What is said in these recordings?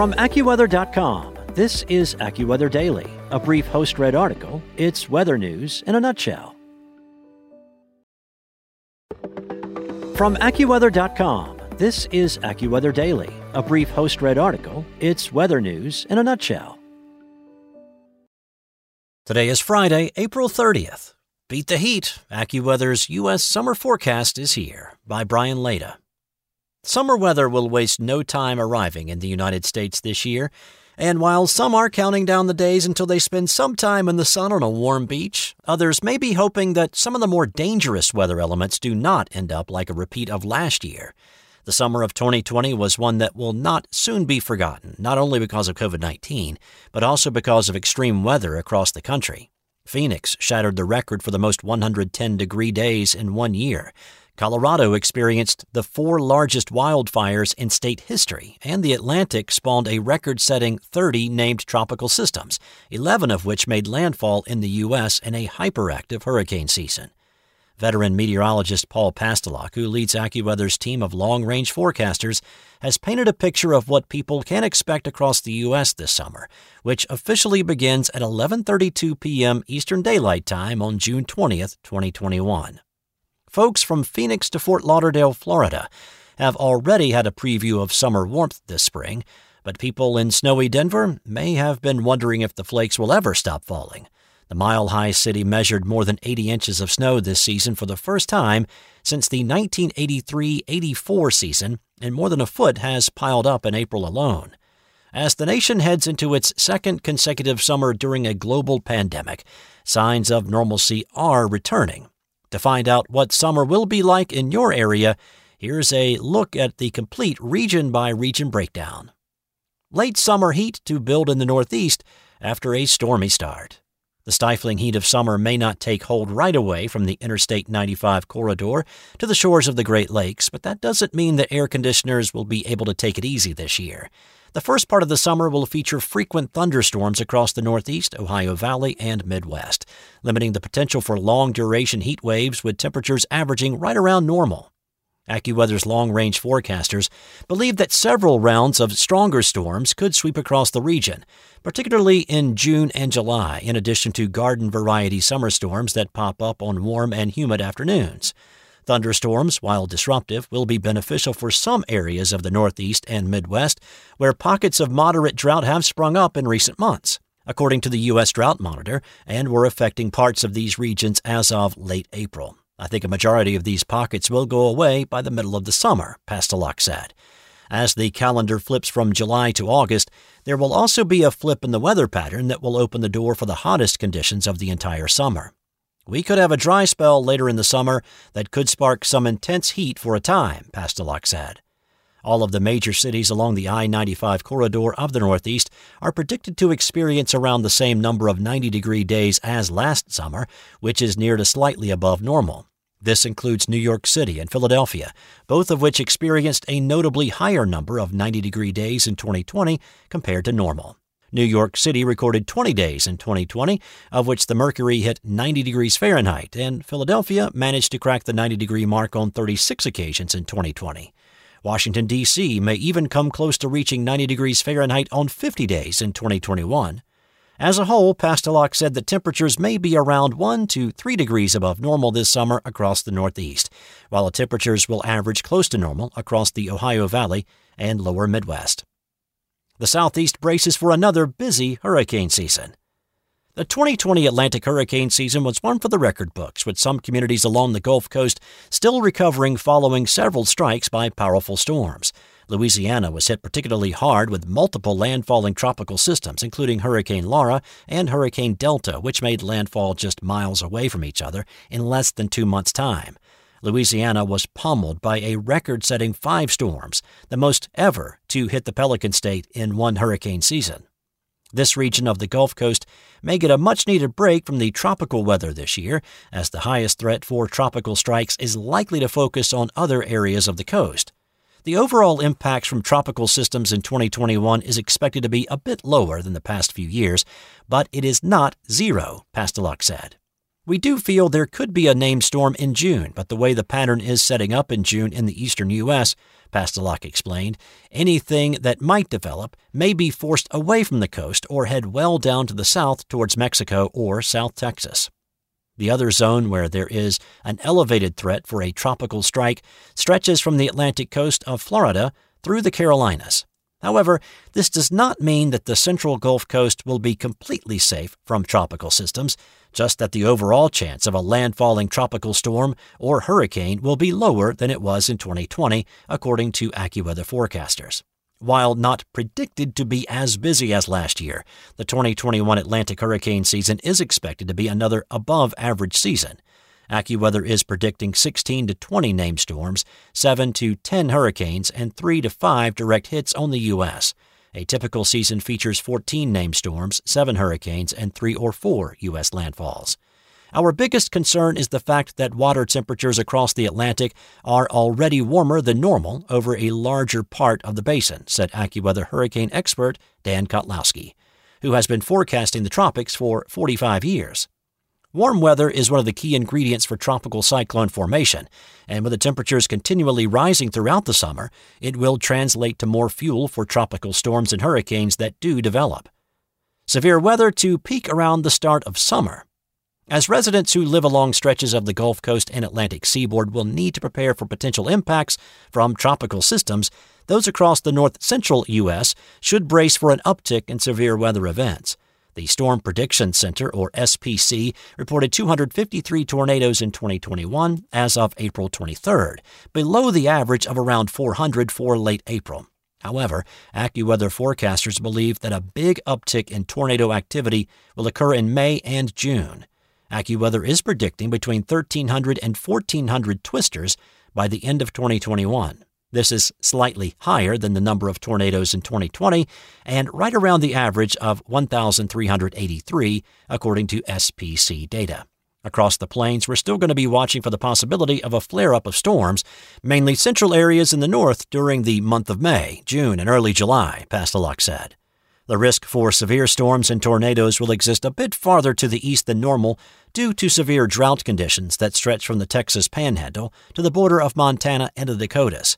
From AccuWeather.com, this is AccuWeather Daily, a brief host read article. It's weather news in a nutshell. From AccuWeather.com, this is AccuWeather Daily, a brief host read article. It's weather news in a nutshell. Today is Friday, April 30th. Beat the heat. AccuWeather's U.S. summer forecast is here by Brian Lada. Summer weather will waste no time arriving in the United States this year, and while some are counting down the days until they spend some time in the sun on a warm beach, others may be hoping that some of the more dangerous weather elements do not end up like a repeat of last year. The summer of 2020 was one that will not soon be forgotten, not only because of COVID 19, but also because of extreme weather across the country. Phoenix shattered the record for the most 110 degree days in one year, Colorado experienced the four largest wildfires in state history, and the Atlantic spawned a record setting 30 named tropical systems, 11 of which made landfall in the U.S. in a hyperactive hurricane season. Veteran meteorologist Paul Pastelok, who leads AccuWeather's team of long range forecasters, has painted a picture of what people can expect across the U.S. this summer, which officially begins at 11:32 p.m. Eastern Daylight Time on June 20th, 2021 folks from Phoenix to Fort Lauderdale, Florida, have already had a preview of summer warmth this spring, but people in snowy Denver may have been wondering if the flakes will ever stop falling. The mile high city measured more than 80 inches of snow this season for the first time since the 1983 84 season, and more than a foot has piled up in April alone. As the nation heads into its second consecutive summer during a global pandemic, signs of normalcy are returning. To find out what summer will be like in your area, here's a look at the complete region by region breakdown. Late summer heat to build in the Northeast after a stormy start. The stifling heat of summer may not take hold right away from the Interstate 95 corridor to the shores of the Great Lakes, but that doesn't mean that air conditioners will be able to take it easy this year. The first part of the summer will feature frequent thunderstorms across the Northeast, Ohio Valley, and Midwest, limiting the potential for long duration heat waves with temperatures averaging right around normal. AccuWeather's long range forecasters believe that several rounds of stronger storms could sweep across the region, particularly in June and July, in addition to garden variety summer storms that pop up on warm and humid afternoons. Thunderstorms, while disruptive, will be beneficial for some areas of the Northeast and Midwest, where pockets of moderate drought have sprung up in recent months, according to the U.S. Drought Monitor, and were affecting parts of these regions as of late April. I think a majority of these pockets will go away by the middle of the summer, Pastelok said. As the calendar flips from July to August, there will also be a flip in the weather pattern that will open the door for the hottest conditions of the entire summer. We could have a dry spell later in the summer that could spark some intense heat for a time, Pastelok said. All of the major cities along the I 95 corridor of the Northeast are predicted to experience around the same number of 90 degree days as last summer, which is near to slightly above normal. This includes New York City and Philadelphia, both of which experienced a notably higher number of 90 degree days in 2020 compared to normal. New York City recorded 20 days in 2020, of which the mercury hit 90 degrees Fahrenheit, and Philadelphia managed to crack the 90 degree mark on 36 occasions in 2020. Washington, D.C. may even come close to reaching 90 degrees Fahrenheit on 50 days in 2021. As a whole, Pastelok said that temperatures may be around 1 to 3 degrees above normal this summer across the Northeast, while the temperatures will average close to normal across the Ohio Valley and lower Midwest. The Southeast braces for another busy hurricane season. The 2020 Atlantic hurricane season was one for the record books, with some communities along the Gulf Coast still recovering following several strikes by powerful storms. Louisiana was hit particularly hard with multiple landfalling tropical systems, including Hurricane Laura and Hurricane Delta, which made landfall just miles away from each other in less than two months' time. Louisiana was pummeled by a record setting five storms, the most ever to hit the Pelican State in one hurricane season. This region of the Gulf Coast may get a much needed break from the tropical weather this year, as the highest threat for tropical strikes is likely to focus on other areas of the coast. The overall impacts from tropical systems in 2021 is expected to be a bit lower than the past few years, but it is not zero, Pastelok said. We do feel there could be a named storm in June, but the way the pattern is setting up in June in the eastern U.S., Pastelok explained, anything that might develop may be forced away from the coast or head well down to the south towards Mexico or South Texas. The other zone where there is an elevated threat for a tropical strike stretches from the Atlantic coast of Florida through the Carolinas. However, this does not mean that the central Gulf Coast will be completely safe from tropical systems, just that the overall chance of a landfalling tropical storm or hurricane will be lower than it was in 2020, according to AccuWeather forecasters. While not predicted to be as busy as last year, the 2021 Atlantic hurricane season is expected to be another above average season. AccuWeather is predicting 16 to 20 named storms, 7 to 10 hurricanes, and 3 to 5 direct hits on the U.S. A typical season features 14 named storms, 7 hurricanes, and 3 or 4 U.S. landfalls. Our biggest concern is the fact that water temperatures across the Atlantic are already warmer than normal over a larger part of the basin, said AccuWeather hurricane expert Dan Kottlowski, who has been forecasting the tropics for 45 years. Warm weather is one of the key ingredients for tropical cyclone formation, and with the temperatures continually rising throughout the summer, it will translate to more fuel for tropical storms and hurricanes that do develop. Severe weather to peak around the start of summer. As residents who live along stretches of the Gulf Coast and Atlantic seaboard will need to prepare for potential impacts from tropical systems, those across the north central U.S. should brace for an uptick in severe weather events. The Storm Prediction Center, or SPC, reported 253 tornadoes in 2021 as of April 23rd, below the average of around 400 for late April. However, AccuWeather forecasters believe that a big uptick in tornado activity will occur in May and June. AccuWeather is predicting between 1,300 and 1,400 twisters by the end of 2021. This is slightly higher than the number of tornadoes in 2020 and right around the average of 1,383, according to SPC data. Across the plains, we're still going to be watching for the possibility of a flare up of storms, mainly central areas in the north during the month of May, June, and early July, Pastelok said. The risk for severe storms and tornadoes will exist a bit farther to the east than normal due to severe drought conditions that stretch from the Texas panhandle to the border of Montana and the Dakotas.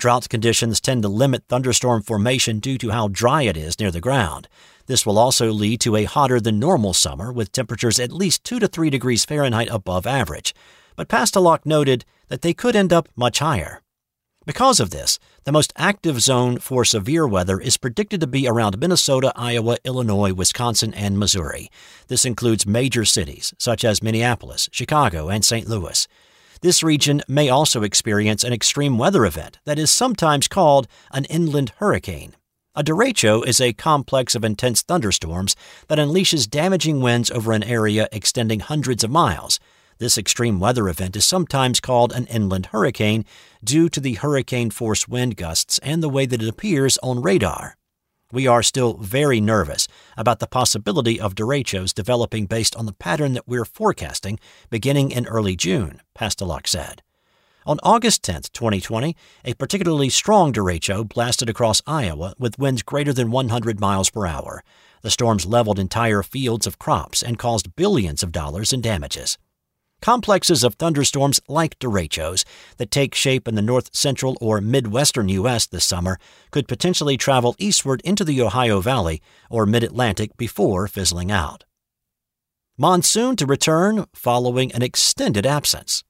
Drought conditions tend to limit thunderstorm formation due to how dry it is near the ground. This will also lead to a hotter than normal summer with temperatures at least 2 to 3 degrees Fahrenheit above average. But Pastelok noted that they could end up much higher. Because of this, the most active zone for severe weather is predicted to be around Minnesota, Iowa, Illinois, Wisconsin, and Missouri. This includes major cities such as Minneapolis, Chicago, and St. Louis. This region may also experience an extreme weather event that is sometimes called an inland hurricane. A derecho is a complex of intense thunderstorms that unleashes damaging winds over an area extending hundreds of miles. This extreme weather event is sometimes called an inland hurricane due to the hurricane force wind gusts and the way that it appears on radar. We are still very nervous about the possibility of derechos developing based on the pattern that we're forecasting beginning in early June, Pastelok said. On August 10, 2020, a particularly strong derecho blasted across Iowa with winds greater than 100 miles per hour. The storms leveled entire fields of crops and caused billions of dollars in damages. Complexes of thunderstorms like derechos that take shape in the north central or midwestern U.S. this summer could potentially travel eastward into the Ohio Valley or mid Atlantic before fizzling out. Monsoon to return following an extended absence.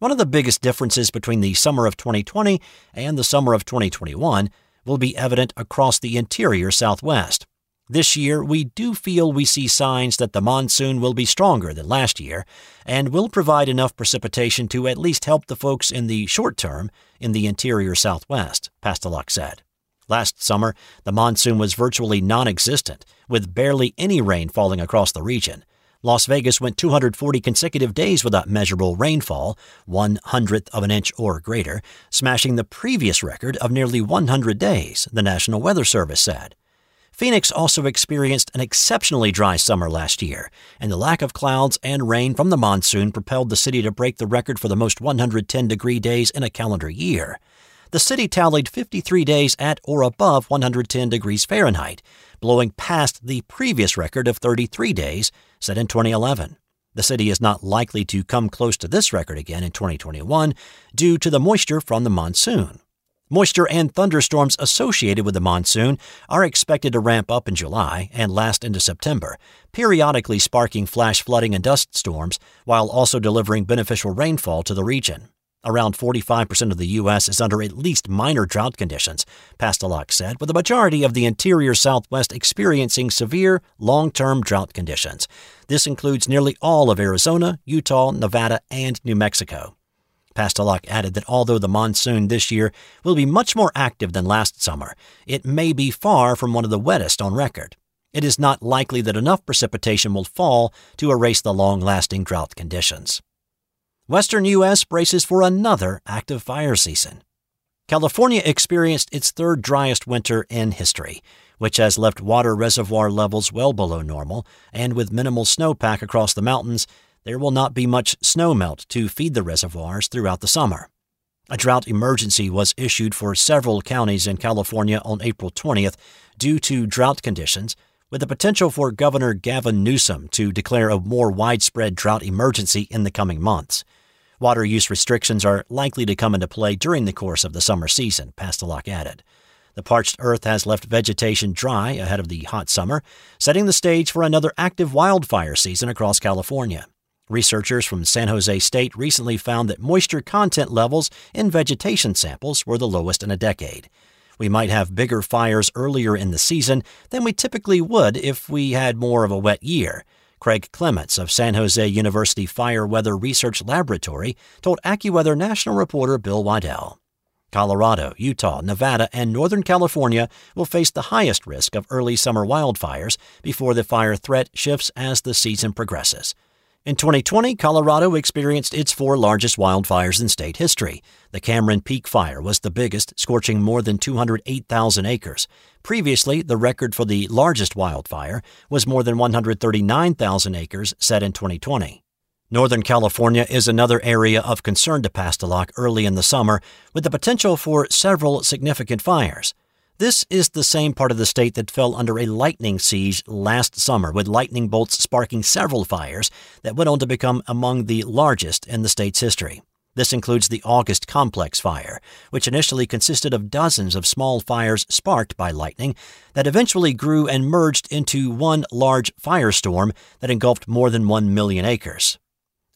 One of the biggest differences between the summer of 2020 and the summer of 2021 will be evident across the interior Southwest. This year, we do feel we see signs that the monsoon will be stronger than last year and will provide enough precipitation to at least help the folks in the short term in the interior southwest, Pastelok said. Last summer, the monsoon was virtually non existent, with barely any rain falling across the region. Las Vegas went 240 consecutive days without measurable rainfall, one hundredth of an inch or greater, smashing the previous record of nearly 100 days, the National Weather Service said. Phoenix also experienced an exceptionally dry summer last year, and the lack of clouds and rain from the monsoon propelled the city to break the record for the most 110 degree days in a calendar year. The city tallied 53 days at or above 110 degrees Fahrenheit, blowing past the previous record of 33 days set in 2011. The city is not likely to come close to this record again in 2021 due to the moisture from the monsoon. Moisture and thunderstorms associated with the monsoon are expected to ramp up in July and last into September, periodically sparking flash flooding and dust storms while also delivering beneficial rainfall to the region. Around 45% of the U.S. is under at least minor drought conditions, Pastelok said, with the majority of the interior Southwest experiencing severe, long term drought conditions. This includes nearly all of Arizona, Utah, Nevada, and New Mexico. Pastelok added that although the monsoon this year will be much more active than last summer, it may be far from one of the wettest on record. It is not likely that enough precipitation will fall to erase the long lasting drought conditions. Western U.S. braces for another active fire season. California experienced its third driest winter in history, which has left water reservoir levels well below normal, and with minimal snowpack across the mountains, there will not be much snow melt to feed the reservoirs throughout the summer. A drought emergency was issued for several counties in California on April 20th due to drought conditions, with the potential for Governor Gavin Newsom to declare a more widespread drought emergency in the coming months. Water use restrictions are likely to come into play during the course of the summer season, Pastelok added. The parched earth has left vegetation dry ahead of the hot summer, setting the stage for another active wildfire season across California. Researchers from San Jose State recently found that moisture content levels in vegetation samples were the lowest in a decade. We might have bigger fires earlier in the season than we typically would if we had more of a wet year. Craig Clements of San Jose University Fire Weather Research Laboratory told AccuWeather national reporter Bill Waddell. Colorado, Utah, Nevada, and Northern California will face the highest risk of early summer wildfires before the fire threat shifts as the season progresses. In 2020, Colorado experienced its four largest wildfires in state history. The Cameron Peak Fire was the biggest, scorching more than 208,000 acres. Previously, the record for the largest wildfire was more than 139,000 acres set in 2020. Northern California is another area of concern to Pastelok early in the summer, with the potential for several significant fires. This is the same part of the state that fell under a lightning siege last summer, with lightning bolts sparking several fires that went on to become among the largest in the state's history. This includes the August Complex Fire, which initially consisted of dozens of small fires sparked by lightning that eventually grew and merged into one large firestorm that engulfed more than 1 million acres.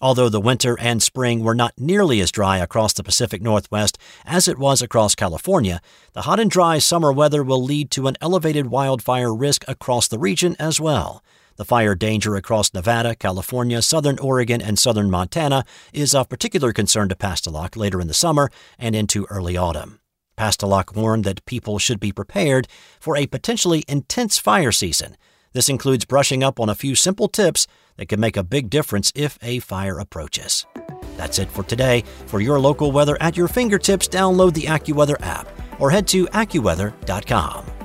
Although the winter and spring were not nearly as dry across the Pacific Northwest as it was across California, the hot and dry summer weather will lead to an elevated wildfire risk across the region as well. The fire danger across Nevada, California, southern Oregon, and southern Montana is of particular concern to Pastelok later in the summer and into early autumn. Pastelok warned that people should be prepared for a potentially intense fire season. This includes brushing up on a few simple tips that can make a big difference if a fire approaches. That's it for today. For your local weather at your fingertips, download the AccuWeather app or head to AccuWeather.com.